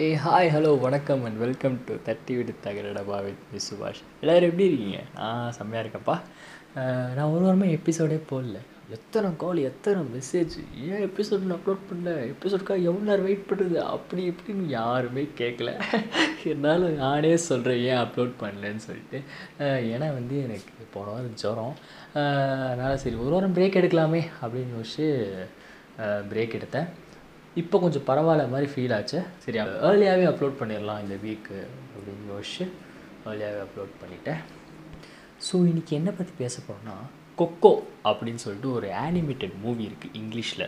ஏய் hi hello வணக்கம் and welcome to தட்டி விடு தகரடபா வித் மிஸ் சுபாஷ். எல்லோரும் எப்படி இருக்கீங்க? நான் செம்மையாக இருக்கப்பா நான் ஒரு வாரமாக எபிசோடே போடல. எத்தனை கால் எத்தனை மெசேஜ் ஏன் எபிசோட் நான் அப்லோட் பண்ணல? எபிசோடுக்காக எவ்வளோ நேரம் வெயிட் பண்ணுறது அப்படி இப்படின்னு யாருமே கேட்கல இருந்தாலும் நானே சொல்கிறேன் ஏன் அப்லோட் பண்ணலன்னு சொல்லிட்டு. ஏன்னா வந்து எனக்கு போன வாரம் ஜுரம். அதனால் சரி ஒரு வாரம் பிரேக் எடுக்கலாமே அப்படின்னு யோசிச்சு பிரேக் எடுத்தேன். இப்போ கொஞ்சம் பரவாயில்ல மாதிரி ஃபீல் ஆச்சு. சரி ஏர்லியாகவே அப்லோட் பண்ணிடலாம் இந்த வீக்கு அப்படின்னு யோசிச்சு ஏர்லியாகவே அப்லோட் பண்ணிட்டேன். ஸோ இன்றைக்கி என்ன பற்றி பேச போகிறோம்னா கொக்கோ அப்படின்னு சொல்லிட்டு ஒரு ஆனிமேட்டட் மூவி இருக்குது இங்கிலீஷில்.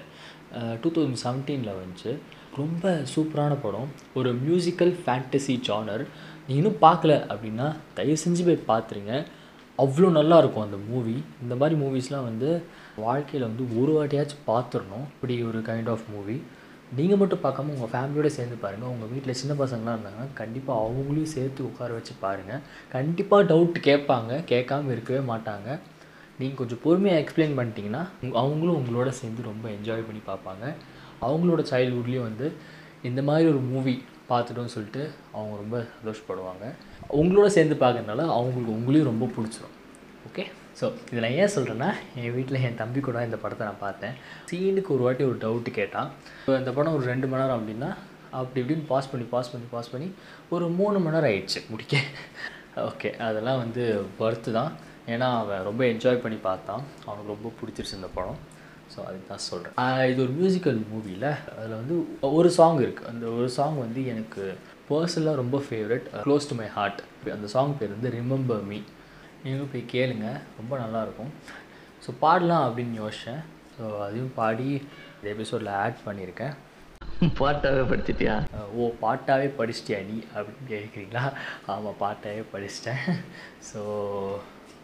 டூ தௌசண்ட் செவன்டீனில் வந்துச்சு. ரொம்ப சூப்பரான படம். ஒரு மியூசிக்கல் ஃபேண்டசி ஜானர் நீ இன்னும் பார்க்கல அப்படின்னா தயவு செஞ்சு போய் பார்த்துருங்க. அவ்வளோ நல்லா இருக்கும் அந்த மூவி இந்த மாதிரி மூவிஸ்லாம் வந்து வாழ்க்கையில் வந்து ஒரு வாட்டியாச்சும் பார்த்துடணும். இப்படி ஒரு கைண்ட் ஆஃப் மூவி நீங்கள் மட்டும் பார்க்காம உங்கள் ஃபேமிலியோட சேர்ந்து பாருங்கள் உங்கள் வீட்டில் சின்ன பசங்களாம் இருந்தாங்கன்னா கண்டிப்பாக அவங்களையும் சேர்த்து உட்கார வச்சு பாருங்கள் கண்டிப்பாக டவுட் கேட்பாங்க. கேட்காம இருக்கவே மாட்டாங்க. நீங்கள் கொஞ்சம் பொறுமையாக எக்ஸ்பிளைன் பண்ணிட்டீங்கன்னா அவங்களும் உங்களோட சேர்ந்து ரொம்ப என்ஜாய் பண்ணி பார்ப்பாங்க. அவங்களோட சைல்ட்ஹுட்லேயும் வந்து இந்த மாதிரி ஒரு மூவி பார்த்துட்டோம்னு சொல்லிட்டு அவங்க ரொம்ப சந்தோஷப்படுவாங்க. உங்களோட சேர்ந்து பார்க்கறதுனால அவங்களுக்கு உங்களையும் ரொம்ப பிடிச்சிரும். ஓகே ஸோ இதை நான் ஏன் சொல்கிறேன்னா என் வீட்டில் என் தம்பி கூட இந்த படத்தை நான் பார்த்தேன். சீனுக்கு ஒரு வாட்டி ஒரு டவுட்டு கேட்டான் இப்போ இந்த படம் ஒரு ரெண்டு மணி நேரம் அப்படின்னா அப்படி இப்படின்னு பாஸ் பண்ணி பாஸ் பண்ணி பாஸ் பண்ணி ஒரு மூணு மணி நேரம் ஆயிடுச்சு முடிக்க. ஓகே அதெல்லாம் வந்து ஒர்த்து தான். ஏன்னா அவன் ரொம்ப என்ஜாய் பண்ணி பார்த்தான். அவனுக்கு ரொம்ப பிடிச்சிருச்சு இந்த படம். ஸோ அதுக்கு தான் சொல்கிறேன் இது ஒரு மியூசிக்கல் மூவியில் அதில் வந்து ஒரு சாங் இருக்குது அந்த ஒரு சாங் வந்து எனக்கு பர்சனலாக ரொம்ப favourite close to my heart அந்த சாங் பேர் வந்து ரிமெம்பர் மீ நீங்களும் போய் கேளுங்க ரொம்ப நல்லாயிருக்கும். ஸோ பாடலாம் அப்படின்னு யோசித்தேன் ஸோ அதையும் பாடி இந்த எபிசோடில் ஆட் பண்ணியிருக்கேன். பாட்டாவே படிச்சிட்டியா? ஓ பாட்டாவே படிச்சிட்டியா நீ அப்படின்னு கேட்குறீங்களா? ஆமாம் பாட்டாவே படிச்சிட்டேன். ஸோ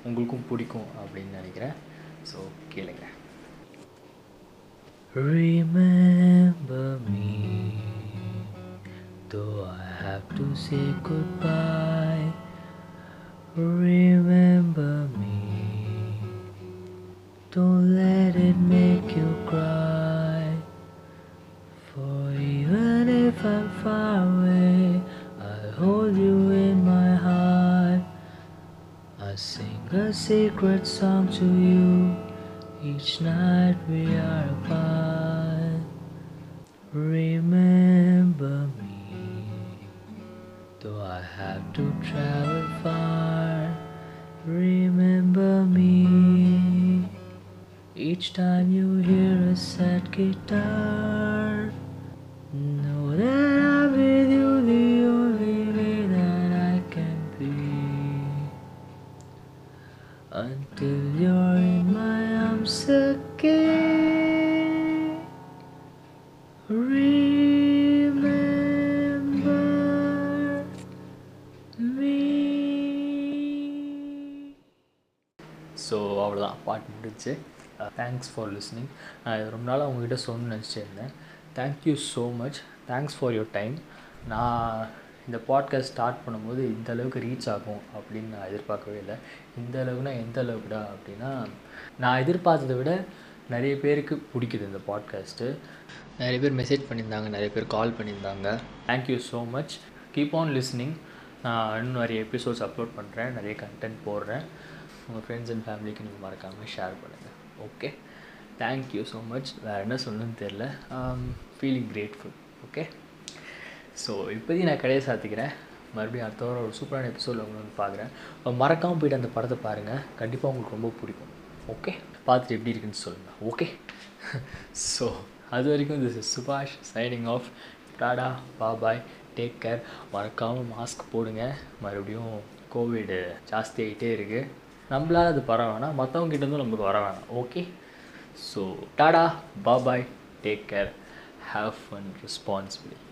உங்களுக்கும் பிடிக்கும் அப்படின்னு நினைக்கிறேன். ஸோ கேளுங்க. Remember me, though I have to say goodbye. Remember don't let it make you cry. For even if I'm far away, I'll hold you in my heart. I sing a secret song to you each night we are Each time you hear a sad guitar, know that I'm with you the only way that I can be. Until you're in my arms again. Remember me. So அவ்வளோதான் பாட்டு முடிச்சு thanks for listening நான் இது ரொம்ப நாள் அவங்ககிட்ட சொல்லணும்னு நினச்சிருந்தேன் thank you so much thanks for your time நான் இந்த பாட்காஸ்ட் ஸ்டார்ட் பண்ணும்போது இந்த அளவுக்கு ரீச் ஆகும் அப்படின்னு நான் எதிர்பார்க்கவே இல்லை. இந்த அளவுக்குனா எந்த அளவுக்குடா அப்படின்னா நான் எதிர்பார்த்ததை விட நிறைய பேருக்கு பிடிக்குது இந்த பாட்காஸ்ட்டு நிறைய பேர் மெசேஜ் பண்ணியிருந்தாங்க நிறைய பேர் கால் பண்ணியிருந்தாங்க. Thank you so much keep on listening நான் இன்னும் நிறைய எபிசோட்ஸ் அப்லோட் பண்ணுறேன் நிறைய கண்டென்ட் போடுறேன். உங்கள் ஃப்ரெண்ட்ஸ் அண்ட் ஃபேமிலிக்கு நீங்கள் மறக்காமல் ஷேர் பண்ணுங்கள் ஓகே தேங்க்யூ ஸோ மச் வேறு என்ன சொல்லணும்னு தெரில ஃபீலிங் கிரேட்ஃபுல் ஓகே ஸோ இப்போதைக்கு நான் கடையை சாத்திக்கிறேன். மறுபடியும் அடுத்த வாரம் ஒரு சூப்பரான எபிசோடில் உங்களை வந்து பார்க்குறேன். மறக்காமல் போயிட்டு அந்த படத்தை பாருங்கள் கண்டிப்பாக உங்களுக்கு ரொம்ப பிடிக்கும். ஓகே பார்த்துட்டு எப்படி இருக்குன்னு சொல்லுங்கள் ஓகே ஸோ அது வரைக்கும் திஸ் இஸ் சுபாஷ் சைனிங் ஆஃப் டாடா பா பாய் டேக் கேர் மறக்காமல் மாஸ்க் போடுங்க. மறுபடியும் கோவிடு ஜாஸ்தி ஆகிட்டே இருக்குது நம்மளால் அது பரவ வேணாம். மற்றவங்க இருந்தும் நமக்கு வர வேணாம். Okay so Tata. Bye bye take care have fun responsibility